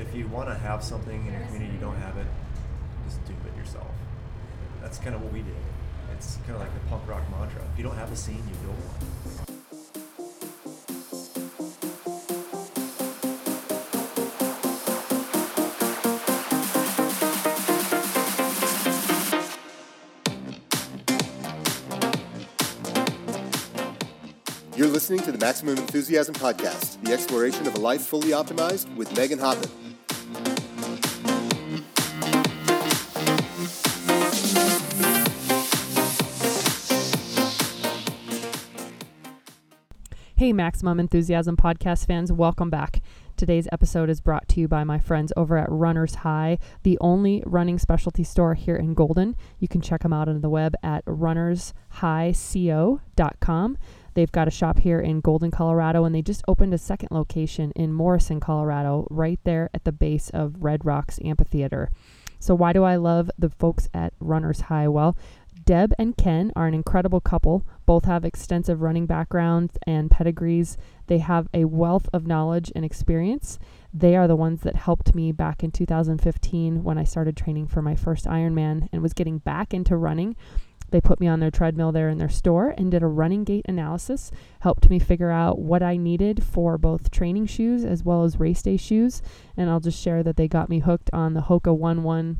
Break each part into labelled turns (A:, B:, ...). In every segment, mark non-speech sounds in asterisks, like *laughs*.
A: if you want to have something in your community, you don't have it, just do it yourself. That's kind of what we did. It's kind of like the punk rock mantra. If you don't have a scene, you build one.
B: You're listening to the Maximum Enthusiasm Podcast, the exploration of a life fully optimized with Megan Hottman.
C: Hey, Maximum Enthusiasm podcast fans, welcome back. Today's episode is brought to you by my friends over at Runners High, the only running specialty store here in Golden. You can check them out on the web at runnershighco.com. They've got a shop here in Golden, Colorado, and they just opened a second location in Morrison, Colorado, right there at the base of Red Rocks Amphitheater. So, why do I love the folks at Runners High? Well, Deb and Ken are an incredible couple. Both have extensive running backgrounds and pedigrees. They have a wealth of knowledge and experience. They are the ones that helped me back in 2015 when I started training for my first Ironman and was getting back into running. They put me on their treadmill there in their store and did a running gait analysis, helped me figure out what I needed for both training shoes as well as race day shoes. And I'll just share that they got me hooked on the Hoka 1 1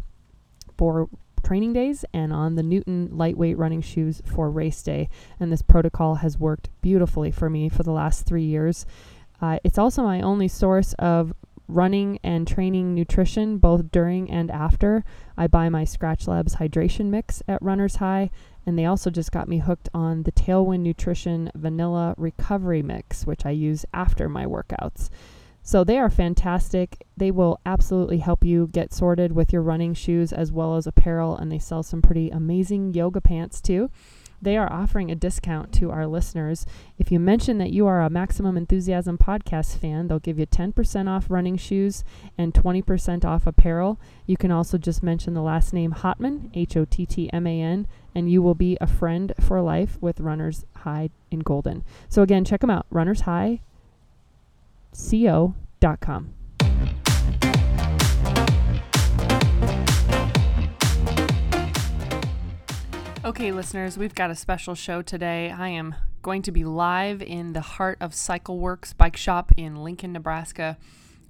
C: for training days and on the Newton lightweight running shoes for race day. And this protocol has worked beautifully for me for the last three years. Uh, it's also my only source of running and training nutrition both during and after. I buy my Skratch Labs hydration mix at Runners High, and they also just got me hooked on the Tailwind Nutrition Vanilla Recovery Mix, which I use after my workouts. So they are fantastic. They will absolutely help you get sorted with your running shoes as well as apparel, and they sell some pretty amazing yoga pants too. They are offering a discount to our listeners. If you mention that you are a Maximum Enthusiasm podcast fan, they'll give you 10% off running shoes and 20% off apparel. You can also just mention the last name Hottman, H O T T M A N, and you will be a friend for life with Runners High in Golden. So again, check them out, Runners High co.com. Okay, listeners, we've got a special show today. I am going to be live in the heart of Cycle Works Bike Shop in Lincoln, Nebraska,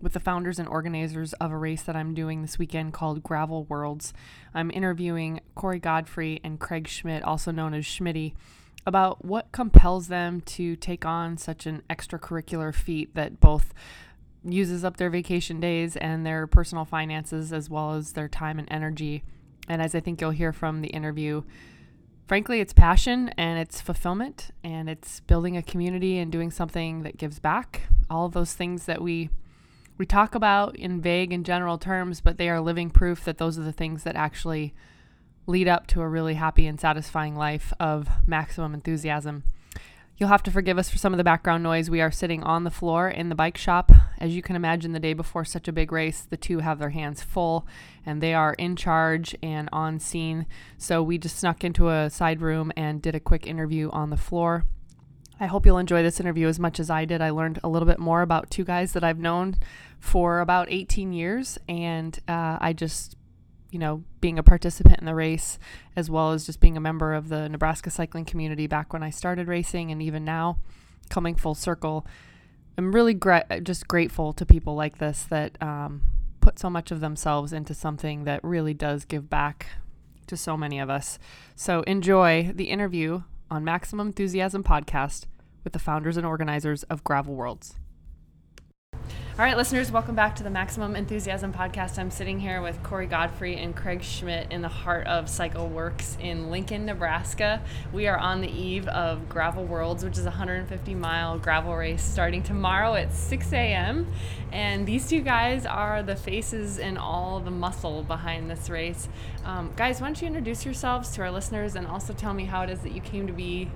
C: with the founders and organizers of a race that I'm doing this weekend called Gravel Worlds. I'm interviewing Corey Godfrey and Craig Schmidt, also known as Schmitty about what compels them to take on such an extracurricular feat that both uses up their vacation days and their personal finances as well as their time and energy. And as I think you'll hear from the interview, frankly, it's passion and it's fulfillment and it's building a community and doing something that gives back. All of those things that we we talk about in vague and general terms, but they are living proof that those are the things that actually lead up to a really happy and satisfying life of maximum enthusiasm. You'll have to forgive us for some of the background noise. We are sitting on the floor in the bike shop. As you can imagine, the day before such a big race, the two have their hands full and they are in charge and on scene. So we just snuck into a side room and did a quick interview on the floor. I hope you'll enjoy this interview as much as I did. I learned a little bit more about two guys that I've known for about 18 years, and uh, I just you know, being a participant in the race, as well as just being a member of the Nebraska cycling community back when I started racing, and even now, coming full circle, I'm really gra- just grateful to people like this that um, put so much of themselves into something that really does give back to so many of us. So enjoy the interview on Maximum Enthusiasm podcast with the founders and organizers of Gravel Worlds. All right, listeners, welcome back to the Maximum Enthusiasm podcast. I'm sitting here with Corey Godfrey and Craig Schmidt in the heart of Cycle Works in Lincoln, Nebraska. We are on the eve of Gravel Worlds, which is a 150 mile gravel race starting tomorrow at 6 a.m. And these two guys are the faces and all the muscle behind this race. Um, guys, why don't you introduce yourselves to our listeners and also tell me how it is that you came to be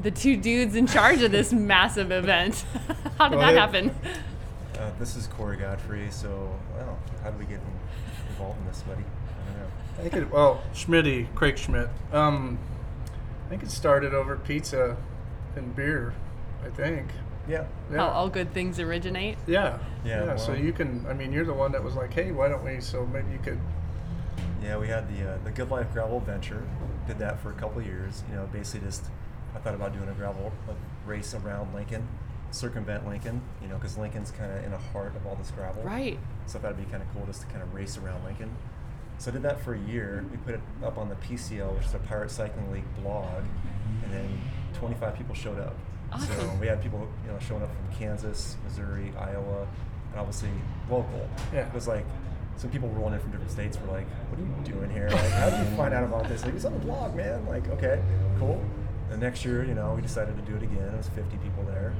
C: the two dudes in charge of this *laughs* massive event? *laughs* how did
A: Go
C: that happen?
A: Uh, this is Corey Godfrey. So, well, how do we get involved in this, buddy? I don't know.
D: I think it, well, Schmitty, Craig Schmidt. Um, I think it started over pizza and beer. I think.
A: Yeah.
D: Yeah.
C: How all good things originate.
D: yeah.
A: Yeah,
D: So
A: well-
D: you can. I mean, you're the one that was like, "Hey, why don't we?" So maybe you could.
A: Yeah, we had the uh, the Good Life Gravel Venture. Did that for a couple of years. You know, basically just I thought about doing a gravel a race around Lincoln, circumvent Lincoln. You know, because Lincoln's kind of in the heart of all this gravel.
C: Right.
A: So I thought it'd be kind of cool just to kind of race around Lincoln. So I did that for a year. We put it up on the PCL, which is a Pirate Cycling League blog, and then 25 people showed up.
C: Awesome.
A: So we had people, you know, showing up from Kansas, Missouri, Iowa, and obviously local.
D: Yeah.
A: It was like some people rolling in from different states were like, "What are you doing here? Like, how did you find out about this? Like, it's on the blog, man. Like, okay, cool." The next year, you know, we decided to do it again. It was 50 people there,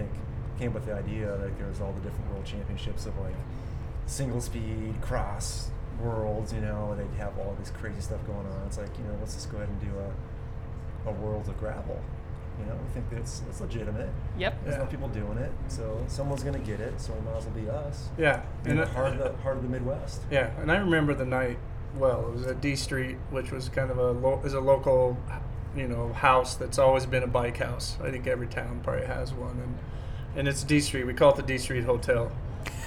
A: think came up with the idea like there was all the different world championships of like single speed cross worlds. You know, they'd have all this crazy stuff going on. It's like, you know, let's just go ahead and do a a worlds of gravel. You know, we think that's that's legitimate.
C: Yep.
A: There's
D: Yeah.
A: no people doing it, so someone's gonna get it. So it might as well be us.
D: Yeah.
A: In the heart of the heart of the Midwest.
D: Yeah, and I remember the night well. It was at D Street, which was kind of a lo- is a local, you know, house that's always been a bike house. I think every town probably has one, and and it's D Street. We call it the D Street Hotel,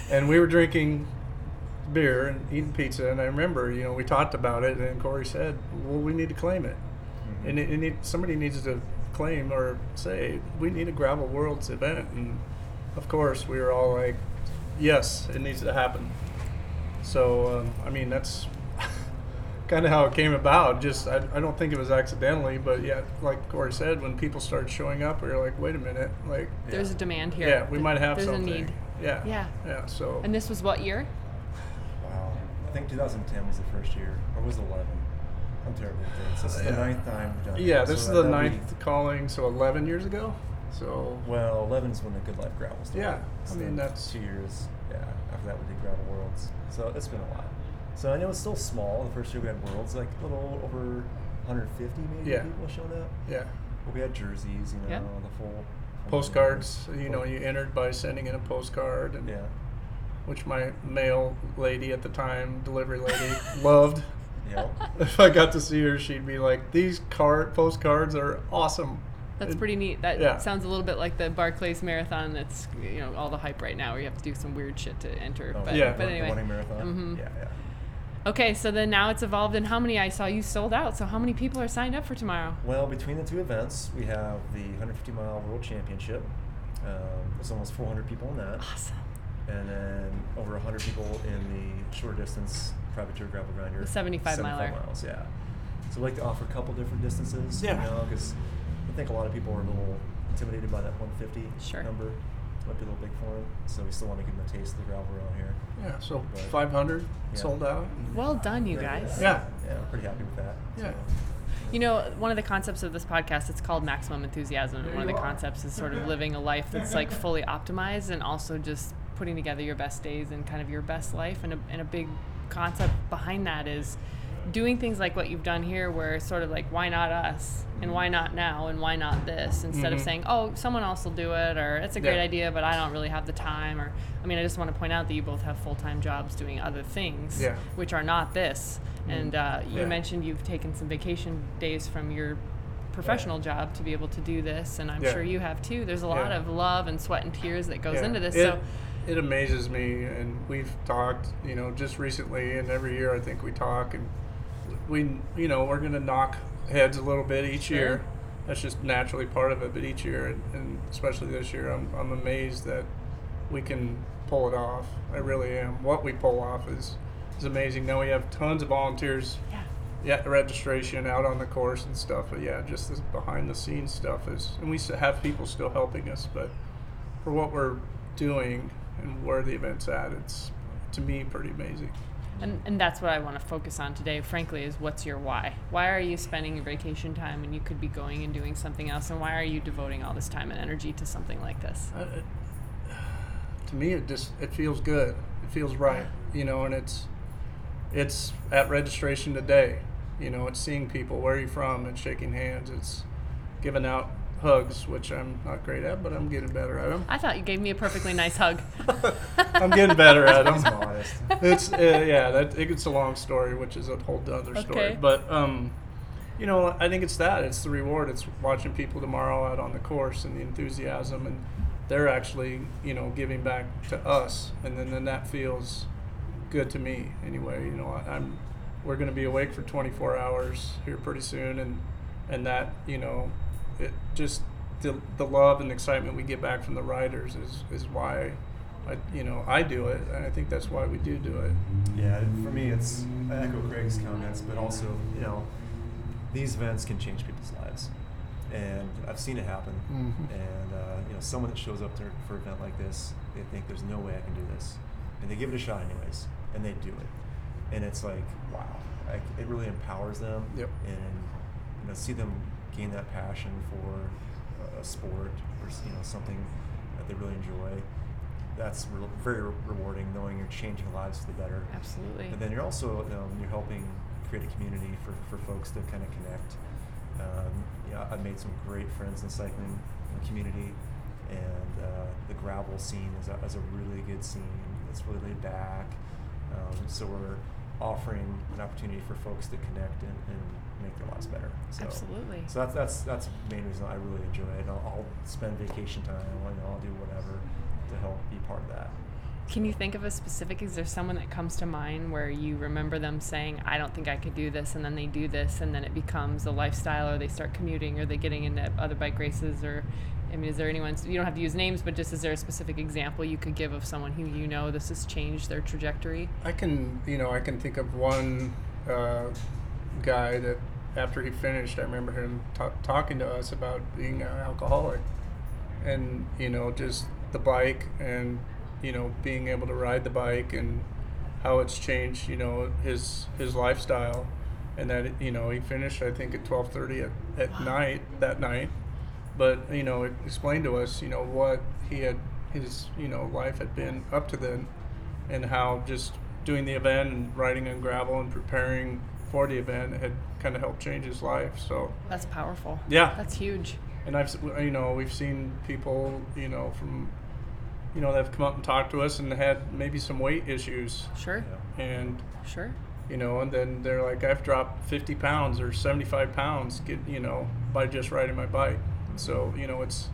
D: and we were drinking beer and eating pizza. And I remember, you know, we talked about it, and Corey said, "Well, we need to claim it, and it, it need, somebody needs to claim or say we need a gravel worlds event." And of course, we were all like, "Yes, it needs to happen." So, um, I mean, that's kind of how it came about. Just, I, I don't think it was accidentally, but yeah, like Corey said, when people started showing up, we were like, wait a minute, like,
C: There's a demand here.
D: yeah, we might have
C: There's
D: something.
C: a need.
D: Yeah.
C: Yeah.
D: Yeah. So,
C: And this was what year?
A: Wow. I think 2010 was the first year, or was it 11? I'm terrible with dates. This is the
D: Yeah.
A: ninth time we've done it.
D: yeah, this
A: So
D: is the
A: that'd
D: ninth calling, so 11 years ago. So,
A: Well, 11 is when the Good Life Gravel started.
D: Yeah, I mean,
A: then
D: that's-
A: two years. Yeah, after that we did Gravel Worlds. So it's been a while. So and it was still small. The first year we had Worlds, like a little over 150 maybe
D: Yeah.
A: people showed up.
D: yeah.
A: But we had jerseys, you know,
C: Yeah.
A: the full. full
D: Postcards,
A: thing.
D: you know, you entered by sending in a postcard, and
A: Yeah.
D: which my mail lady at the time, delivery lady, *laughs* loved.
A: Yeah. *laughs*
D: If I got to see her, she'd be like, "These card postcards are awesome."
C: That's pretty neat. That
D: yeah.
C: sounds a little bit like the Barkleys Marathon. That's you know all the hype right now, where you have to do some weird shit to enter.
A: Oh,
C: but,
D: Yeah.
C: but anyway.
A: running marathon.
C: Mhm.
A: Yeah, yeah.
C: Okay, so then now it's evolved, and how many I saw you sold out. So how many people are signed up for tomorrow?
A: Well, between the two events, we have the 150 mile World Championship. Um, there's almost 400 people in that,
C: Awesome.
A: and then over 100 people in the short distance privateer gravel grinder.
C: The 75 miler.
A: miles, yeah. So we like to offer a couple different distances,
D: Yeah.
A: you know, because I think a lot of people are a little intimidated by that 150
C: Sure.
A: number. Might be a little big for him. so we still want to give him a taste of the gravel around here.
D: Yeah, so
A: But-
D: 500
A: Yeah.
D: sold out.
C: Well done, you guys.
D: Yeah.
A: Yeah, I'm pretty happy with that.
D: Yeah.
A: So,
C: You know, one of the concepts of this podcast, it's called maximum enthusiasm. And
D: There
C: one of
D: you
C: the
D: are.
C: concepts is sort of *laughs* living a life that's like fully optimized and also just putting together your best days and kind of your best life. And a, and a big concept behind that is doing things like what you've done here, where it's sort of like, why not us? And why not now? And why not this? Instead of
D: Mhm.
C: saying, oh, someone else will do it, or it's a great
D: Yeah.
C: idea, but I don't really have the time. Or, I mean, I just want to point out that you both have full time jobs doing other things,
D: Yeah.
C: which are not this. And uh, you
D: Yeah.
C: mentioned you've taken some vacation days from your professional job to be able to do this, and I'm sure you have too. There's a lot of love and sweat and tears that goes into this.
D: It,
C: so
D: it amazes me, and we've talked, you know, just recently, and every year I think we talk, and we, you know, we're gonna knock heads a little bit each
C: Sure.
D: year. That's just naturally part of it. But each year, and, and especially this year, I'm, I'm amazed that we can pull it off. I really am. What we pull off is is amazing. Now we have tons of volunteers
C: yeah,
D: yeah, registration out on the course and stuff. But yeah, just this behind the scenes stuff is, and we have people still helping us. But for what we're doing and where the event's at, it's to me pretty amazing.
C: And and that's what I want to focus on today. Frankly, is what's your why? Why are you spending your vacation time when you could be going and doing something else? And why are you devoting all this time and energy to something like this?
D: Uh, *sighs* to me, it just it feels good. It feels right, you know, and it's it's at registration today. You know, it's seeing people where are you from and shaking hands. It's giving out hugs, which I'm not great at, but I'm getting better at them.
C: I thought you gave me a perfectly nice hug. *laughs*
D: I'm getting better at
A: He's
D: them.
A: modest.
D: it's uh, yeah, that it's a long story, which is a whole other story.
C: Okay.
D: But um, you know, I think it's that. It's the reward. It's watching people tomorrow out on the course and the enthusiasm, and they're actually, you know, giving back to us, and then, then that feels good to me anyway. You know, I, I'm we're going to be awake for 24 hours here pretty soon, and and that you know, it just the, the love and excitement we get back from the riders is is why. I, you know, I do it, and I think that's why we do do it.
A: Yeah, for me, it's I echo Craig's comments, but also, you know, these events can change people's lives, and I've seen it happen.
D: Mhm.
A: And uh, you know, someone that shows up to, for an event like this, they think there's no way I can do this, and they give it a shot anyways, and they do it, and it's like, wow, I, it really empowers them.
D: Yep.
A: And you know, see them gain that passion for a- sport or you know something that they really enjoy. That's re- very re- rewarding, knowing you're changing lives for the better.
C: Absolutely.
A: And then you're also um, you're helping create a community for, for folks to kind of connect. Um, yeah, I've made some great friends in the cycling community, and uh, the gravel scene is a, is a really good scene. It's really laid back. Um, so we're offering an opportunity for folks to connect and, and make their lives better. So,
C: Absolutely.
A: So that's that's that's the main reason I really enjoy it. I'll, I'll spend vacation time. Know, I'll do whatever to help be part of that.
C: Can you think of a specific? Is there someone that comes to mind where you remember them saying, "I don't think I could do this," and then they do this, and then it becomes a lifestyle, or they start commuting, or they getting into other bike races, or I mean, is there anyone? You don't have to use names, but just is there a specific example you could give of someone who you know this has changed their trajectory?
D: I can, you know, I can think of one uh, guy that after he finished, I remember him ta- talking to us about being an alcoholic, and you know, just the bike and you know being able to ride the bike and how it's changed, you know, his his lifestyle, and that you know he finished I think at twelve thirty at at night that night, but you know it explained to us you know what he had his you know life had been up to then and how just doing the event and riding on gravel and preparing for the event had kind of helped change his life so
C: That's powerful.
D: Yeah.
C: That's huge.
D: and i've you know we've seen people you know from you know that have come up and talked to us and had maybe some weight issues
C: Sure.
A: Yeah.
D: and
C: Sure.
D: you know and then they're like i've dropped 50 pounds or 75 pounds get you know by just riding my bike mm-hmm. so you know it's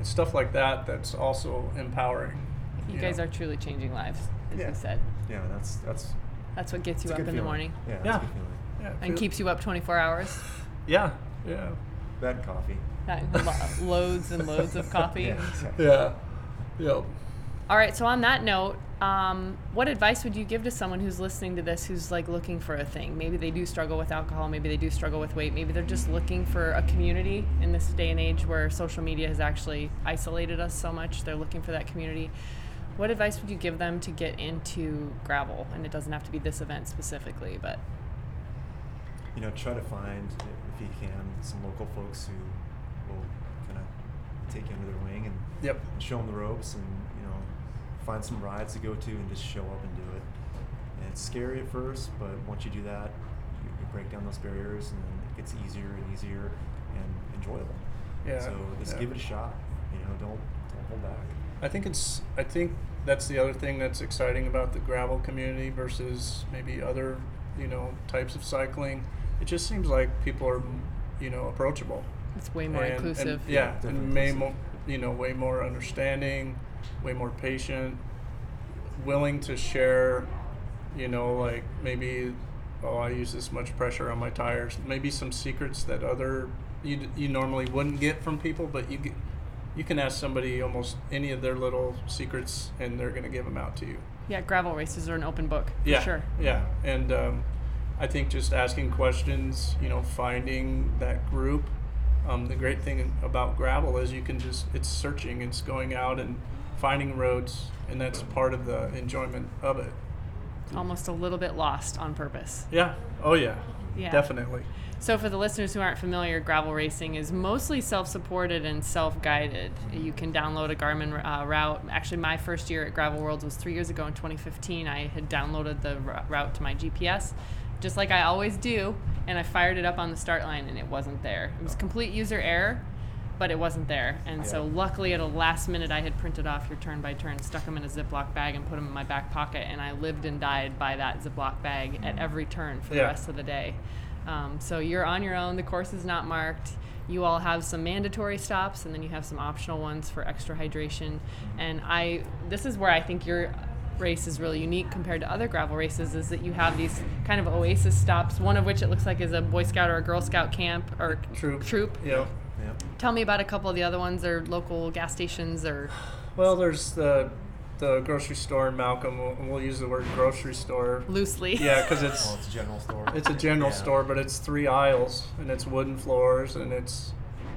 D: it's stuff like that that's also empowering
C: You
D: you
C: guys
D: know.
C: are truly changing lives, as
A: Yeah.
C: you said.
A: Yeah, that's that's
C: That's what gets you up
A: good
C: in the morning
A: Yeah, that's
D: Yeah.
A: a good
D: yeah,
C: and keeps you up 24 hours.
D: yeah yeah
A: That and coffee.
C: That lo- loads and loads of coffee. *laughs*
A: Yeah, exactly.
D: yeah yep
C: All right. So on that note, um, what advice would you give to someone who's listening to this, who's like looking for a thing? Maybe they do struggle with alcohol. Maybe they do struggle with weight. Maybe they're just looking for a community in this day and age where social media has actually isolated us so much. They're looking for that community. What advice would you give them to get into gravel? And it doesn't have to be this event specifically, but
A: you know, try to find, if you can, some local folks who will kind of take you under their wing and,
D: Yep.
A: and show them the ropes and, you know, find some rides to go to and just show up and do it. And it's scary at first, but once you do that, you, you break down those barriers and then it gets easier and easier and enjoyable.
D: Yeah,
A: So just
D: yeah.
A: give it a shot. You know, don't don't hold back.
D: I think it's. I think that's the other thing that's exciting about the gravel community versus maybe other, you know, types of cycling. It just seems like people are, you know, approachable.
C: It's way more
D: and, and-
C: inclusive.
D: yeah,
A: Definitely
D: and way more, you know, way more understanding, way more patient, willing to share. You know, like maybe, oh, I use this much pressure on my tires. Maybe some secrets that other you you normally wouldn't get from people, but you get, you can ask somebody almost any of their little secrets, and they're going to give them out to you.
C: Yeah, gravel races are an open book. For
D: Yeah,
C: Sure.
D: Yeah, and um, I think just asking questions, you know, finding that group. Um, the great thing about gravel is you can just it's searching, it's going out and finding roads, and that's part of the enjoyment of it.
C: Almost a little bit lost on purpose.
D: Yeah. Oh yeah.
C: Yeah.
D: Definitely.
C: So, for the listeners who aren't familiar, gravel racing is mostly self supported and self guided. You can download a Garmin uh, route. Actually, my first year at Gravel Worlds was three years ago in 2015. I had downloaded the route to my GPS, just like I always do, and I fired it up on the start line and it wasn't there. It was complete user error, but it wasn't there. And so, luckily, at a last minute, I had printed off your turn by turn, stuck them in a Ziploc bag, and put them in my back pocket. And I lived and died by that Ziploc bag at every turn for the
D: Yeah.
C: rest of the day. Um, so you're on your own. The course is not marked. You all have some mandatory stops, and then you have some optional ones for extra hydration. And I, this is where I think your race is really unique compared to other gravel races, is that you have these kind of oasis stops. One of which it looks like is a Boy Scout or a Girl Scout camp or
D: Troop.
C: Troop.
D: Yeah.
A: Yeah.
C: Tell me about a couple of the other ones, or local gas stations, or
D: Well, there's the the grocery store in Malcolm. We'll, we'll use the word grocery store.
C: loosely.
D: Yeah, because it's
A: Well, it's a general store.
D: it's a general
A: Yeah.
D: store, but it's three aisles and it's wooden floors and it's,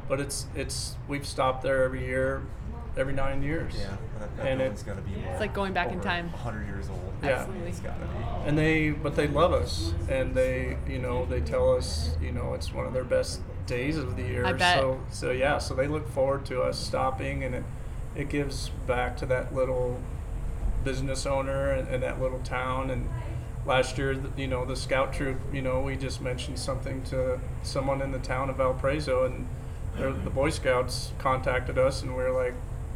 D: but it's it's we've stopped there every year, every nine years.
A: Yeah, that, that
D: And it-
A: building's got to be more.
C: It's like going back in
A: over
C: time.
A: 100 years old.
D: Yeah.
C: Absolutely.
A: It's got to be.
D: and they but they love us and they you know they tell us you know it's one of their best days of the year
C: I bet.
D: so so yeah so they look forward to us stopping and it it gives back to that little business owner and, and that little town and last year you know the scout troop you know we just mentioned something to someone in the town of valparaiso and the boy scouts contacted us and we were like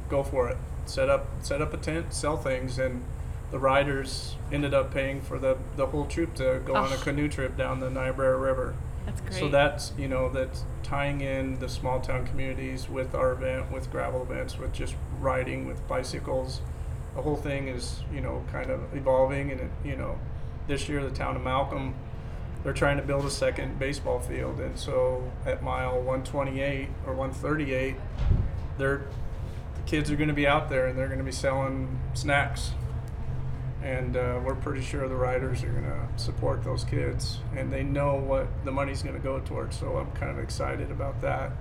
D: go for it set up set up a tent sell things and the riders ended up paying for the, the whole troop to go on a
C: Oh.
D: canoe trip down the Niobrara River.
C: That's great.
D: So that's you know that's tying in the small town communities with our event, with gravel events, with just riding, with bicycles. The whole thing is you know kind of evolving, and it, you know this year the town of Malcolm they're trying to build a second baseball field, and so at mile 128 or 138, they're the kids are going to be out there and they're going to be selling snacks. And uh, we're pretty sure the riders are going to support those kids and they know what the money's going to go towards so i'm kind of excited about that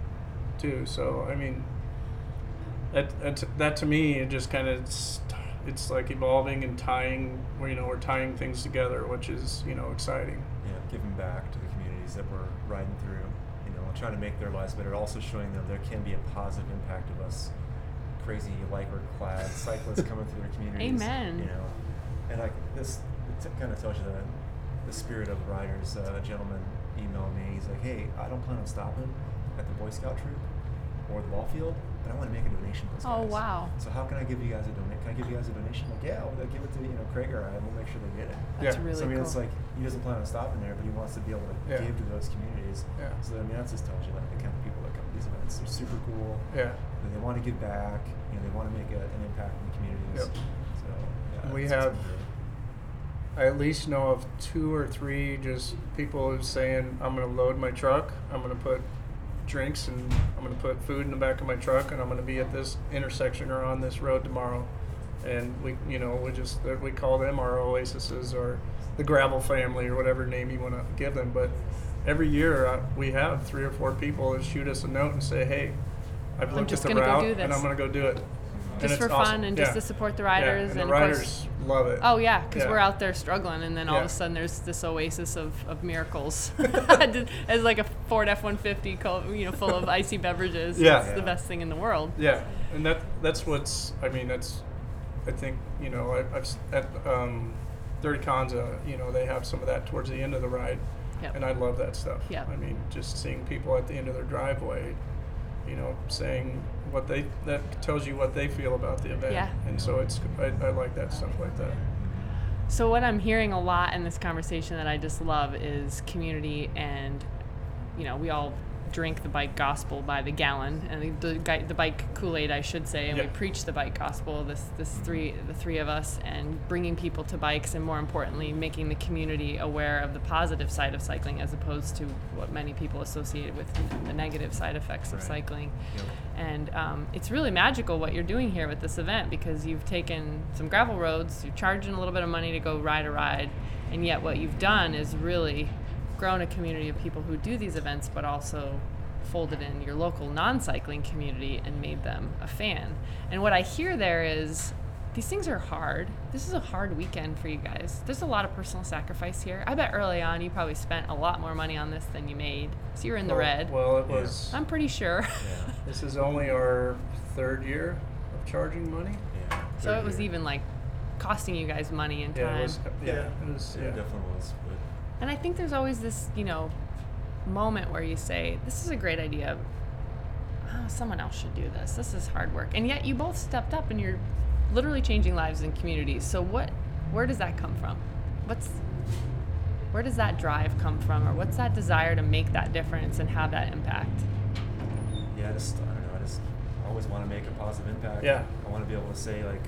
D: too. So i mean that, that, that to me it just kind of it's, it's like evolving and tying you know we're tying things together which is you know exciting.
A: Know, giving back to the communities that we're riding through, you know, trying to make their lives better, also showing them there can be a positive impact of us crazy lycra clad cyclists coming through their communities.
C: Amen.
A: You know, and like this t- kind of tells you the, the spirit of the riders. Uh, a gentleman emailed me, he's like, hey, I don't plan on stopping at the Boy Scout troop or the ball field, but I want to make a donation to those
C: Oh,
A: guys.
C: wow.
A: So how can I give you guys a donation? Can I give you guys a donation? Like, yeah, well, give it to, you know, Craig or I, and we'll make sure they get it.
C: That's
D: Yeah.
C: really
A: so I mean,
C: cool.
A: it's like he doesn't plan on stopping there, but he wants to be able to
D: Yeah.
A: give to those communities.
D: Yeah.
A: So I mean, that just tells you like the kind of people that come to these events. They're super cool.
D: yeah
A: They want to give back. You know, they want to make a, an impact in the communities.
D: Yep.
A: So yeah,
D: We have- I at least know of two or three just people who's saying, I'm going to load my truck, I'm going to put drinks and I'm going to put food in the back of my truck and I'm going to be at this intersection or on this road tomorrow. And we, you know, we just, we call them our oases or the gravel family or whatever name you want to give them. But every year uh, we have three or four people that shoot us a note and say, hey, I've
C: I'm
D: looked
C: just
D: at the
C: gonna go
D: route
C: do
D: and
C: this."
D: I'm going to go do it. And
C: just
D: it's
C: for
D: awesome.
C: fun and just
D: Yeah.
C: to support the
D: Yeah,
C: riders
D: and,
C: and,
D: the
C: of
D: riders
C: course
D: love it.
C: Oh yeah, because
D: Yeah.
C: we're out there struggling, and then all of a sudden there's this oasis of, of miracles, *laughs* *laughs* as like a Ford F-150, you know, full of *laughs* icy beverages.
D: Yeah.
C: it's the
A: Yeah.
C: best thing in the world.
D: Yeah, and that that's what's. I mean, that's. I think you know I, I've s- at um, Dirty Kanza. You know they have some of that towards the end of the ride,
C: Yep.
D: and I love that stuff.
C: Yep.
D: I mean, just seeing people at the end of their driveway, you know, saying what they that tells you what they feel about the event.
C: Yeah.
D: And so it's I, I like that stuff like that.
C: So what I'm hearing a lot in this conversation that I just love is community and you know, we all drink the bike gospel by the gallon and the the, the bike Kool-Aid I should say and we preach the bike gospel this this three the three of us and bringing people to bikes and more importantly making the community aware of the positive side of cycling as opposed to what many people associate with the negative side effects of
A: Right.
C: cycling.
A: Yep.
C: And um, it's really magical what you're doing here with this event because you've taken some gravel roads, you're charging a little bit of money to go ride a ride, and yet what you've done is really grown a community of people who do these events, but also folded in your local non cycling community and made them a fan. And what I hear there is these things are hard. This is a hard weekend for you guys. There's a lot of personal sacrifice here. I bet early on you probably spent a lot more money on this than you made. So you're in the
D: well,
C: red.
D: Well, it
A: Yeah.
D: was.
C: I'm pretty sure.
A: Yeah. *laughs*
D: This is only our third year of charging money.
A: Yeah.
C: So it was
A: year.
C: even like costing you guys money and time.
D: Yeah, it was. Yeah, it was.
A: Yeah,
D: Yeah.
A: it definitely was. But
C: And I think there's always this, you know, moment where you say, "This is a great idea. Oh, someone else should do this. This is hard work." And yet you both stepped up and you're literally changing lives and communities. So what where does that come from? What's Where does that drive come from, or what's that desire to make that difference and have that impact?
A: Yeah, I just I don't know. I just always want to make a positive impact.
D: Yeah.
A: I want to be able to say like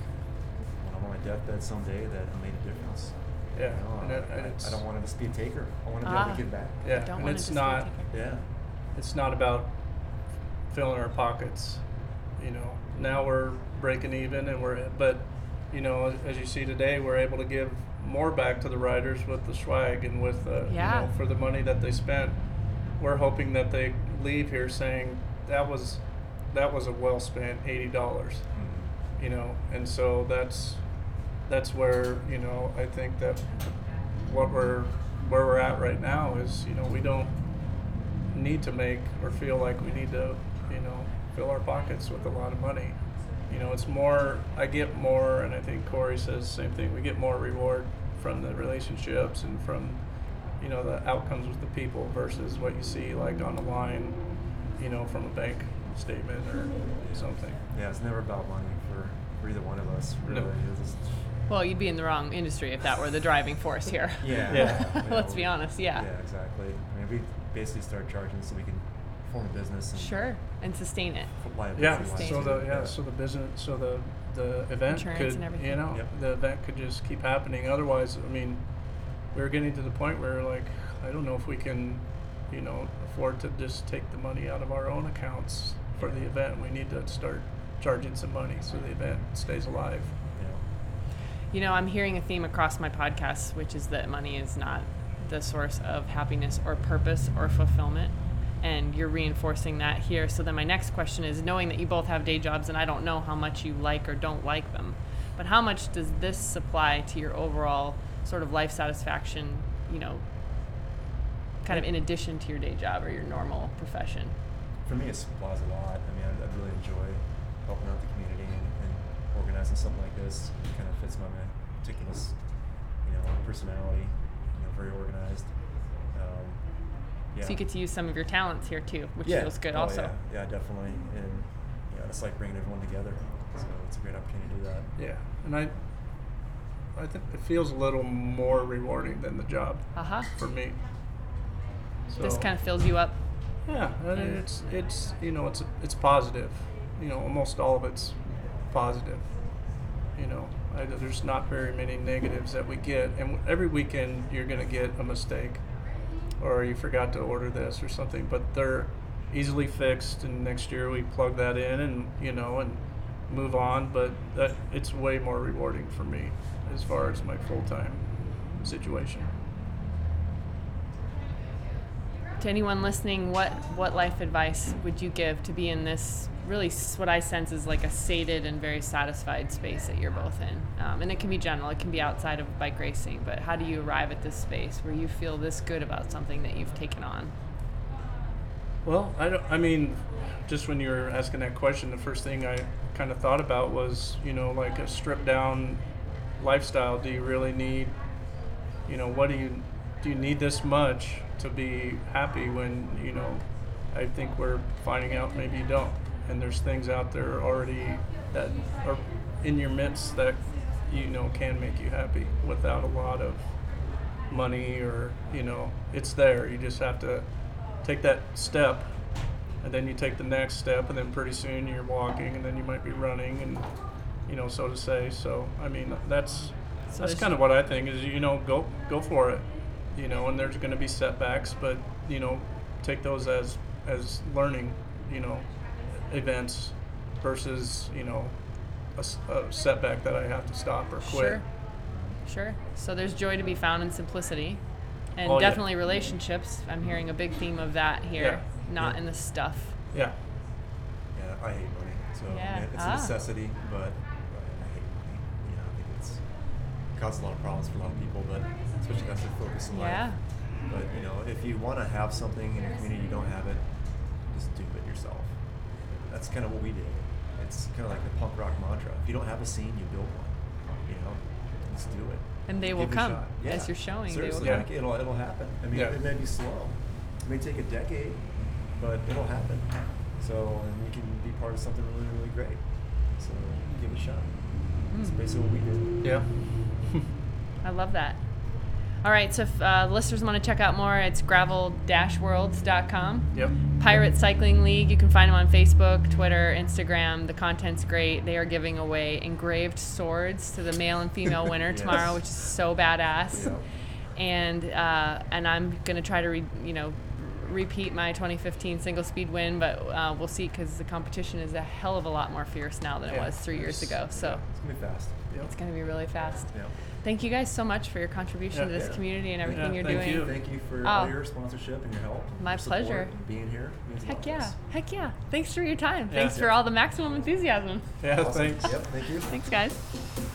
A: when I'm on my deathbed someday that I made a difference.
D: Yeah,
A: You know,
D: and it-
A: I,
D: and
A: I,
D: it's-
A: I don't want to just be a taker. I want to be
C: Ah.
A: able to give back.
D: Yeah,
C: Don't
D: and
C: want it
D: it's
C: to stay
D: not.
A: Yeah.
D: it's not about filling our pockets. You know, now we're breaking even, and we're but you know, as, as you see today, we're able to give more back to the riders with the swag and with uh,
C: Yeah.
D: you know for the money that they spent. We're hoping that they leave here saying that was that was a well spent eighty dollars.
A: Mhm.
D: You know, and so that's that's where you know I think that what we're where we're at right now is you know we don't need to make or feel like we need to you know fill our pockets with a lot of money you know it's more i get more and i think corey says the same thing we get more reward from the relationships and from you know the outcomes with the people versus what you see like on the line you know from a bank statement or something
A: Yeah, it's never about money for, for either one of us.
D: No.
A: Really, just-
C: Well, you'd be in the wrong industry if that were the driving force here. *laughs*
A: yeah.
D: Yeah.
A: you *laughs*
C: Let's be honest, yeah.
A: Yeah, exactly. I mean, we basically start charging so we can form a business and
C: Sure, and sustain it.
D: Yeah.
A: wise.
D: So the yeah, so the business, so the the event
C: Insurance
D: could
C: and everything.
D: you know
A: Yep.
D: the event could just keep happening. Otherwise, I mean, we're getting to the point where like I don't know if we can, you know, afford to just take the money out of our own accounts for the event. We need to start charging some money so the event stays alive.
C: You know, I'm hearing a theme across my podcast, which is that money is not the source of happiness or purpose or fulfillment. And you're reinforcing that here. So then my next question is knowing that you both have day jobs and I don't know how much you like or don't like them, but how much does this supply to your overall sort of life satisfaction, you know, kind of in addition to your day job or your normal profession?
A: For me, it supplies a lot. I mean, I, I really enjoy helping out the community organizing something like this. It kind of fits my meticulous, you know, personality. You know, very organized. Um, yeah.
C: So you get to use some of your talents here too, which
A: yeah.
C: feels good
A: oh,
C: also.
A: Yeah. yeah, definitely. And yeah, it's like bringing everyone together. So it's a great opportunity to do that.
D: Yeah, and I I think it feels a little more rewarding than the job
C: Uh-huh.
D: for me. So, This
C: kind of fills you up.
D: Yeah, and it's it's you know it's it's positive. You know, almost all of it's positive. You know, I, there's not very many negatives that we get, and every weekend you're gonna get a mistake, or you forgot to order this or something, but they're easily fixed, and next year we plug that in, and you know, and move on. But that it's way more rewarding for me as far as my full time situation.
C: To anyone listening, what what life advice would you give to be in this really what I sense is like a sated and very satisfied space that you're both in? Um, and it can be general, it can be outside of bike racing, but how do you arrive at this space where you feel this good about something that you've taken on?
D: Well, I don't. I mean, just when you were asking that question, the first thing I kind of thought about was, you know, like a stripped down lifestyle. Do you really need, you know, what do you do? You need this much to be happy when you know. I think we're finding out maybe you don't, and there's things out there already that are in your midst that you know can make you happy without a lot of money or you know it's there. You just have to take that step and then you take the next step and then pretty soon you're walking and then you might be running and you know so to say so i mean that's
C: So
D: that's kind of what i think is you know go go for it you know and there's going to be setbacks but you know take those as as learning you know events versus you know a setback that i have to stop or quit
C: Sure. Sure. So there's joy to be found in simplicity. And
D: Oh, yeah.
C: definitely relationships. I'm hearing a big theme of that here,
D: Yeah.
C: not
A: Yeah.
C: in the stuff.
D: yeah
A: Yeah, I hate money. So
C: Yeah.
A: it's
C: Ah.
A: a necessity, but I hate money. You know, I think it's it causes a lot of problems for a lot of people, but especially guys that focus in
C: Yeah.
A: life. But you know, if you want to have something in your community, you don't have it, just do it yourself. That's kind of what we did. It's kind of like the punk rock mantra. If you don't have a scene, you build one. You know, just do it.
C: And they will
A: Give it a
C: come,
A: shot.
C: as you're showing, they will
A: like, it'll it'll happen. I mean,
D: Yeah.
A: it may be slow. It may take a decade, but it'll happen. So, and you can be part of something really, really great. So, give it a shot. That's
C: Mm.
A: basically what we did.
D: yeah
C: I love that. All right, so if uh, listeners want to check out more, it's gravel-worlds.com.
D: Yep.
C: Pirate Cycling League. You can find them on Facebook, Twitter, Instagram. The content's great. They are giving away engraved swords to the male and female *laughs* winner
A: Yes.
C: tomorrow, which is so badass.
A: Yeah.
C: And uh, and I'm gonna try to re- you know repeat my 2015 single speed win, but uh, we'll see because the competition is a hell of a lot more fierce now than it was three years ago. So
A: It's gonna be fast.
D: Yep.
C: it's gonna be really fast.
A: Yeah.
C: Thank you guys so much for your contribution
D: Yeah.
C: to this
A: Yeah.
C: community and everything
D: Yeah,
C: you're doing.
D: thank
C: doing.
D: you.
A: Thank you for
C: Oh.
A: all your sponsorship and your help.
C: My
A: your
C: pleasure.
A: being here. means
C: Heck yeah.
A: us.
C: Heck yeah. Thanks for your time.
D: Yeah.
C: Thanks for all the maximum enthusiasm.
D: Yeah,
A: Awesome.
D: thanks.
A: Yep. Thank you.
C: Thanks, guys.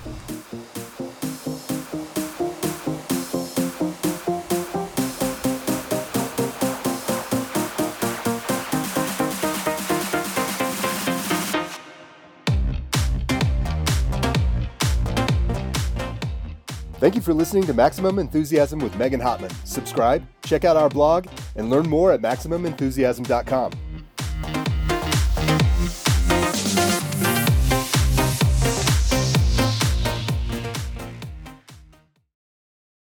B: For listening to Maximum Enthusiasm with Megan Hottman. Subscribe, check out our blog, and learn more at MaximumEnthusiasm.com.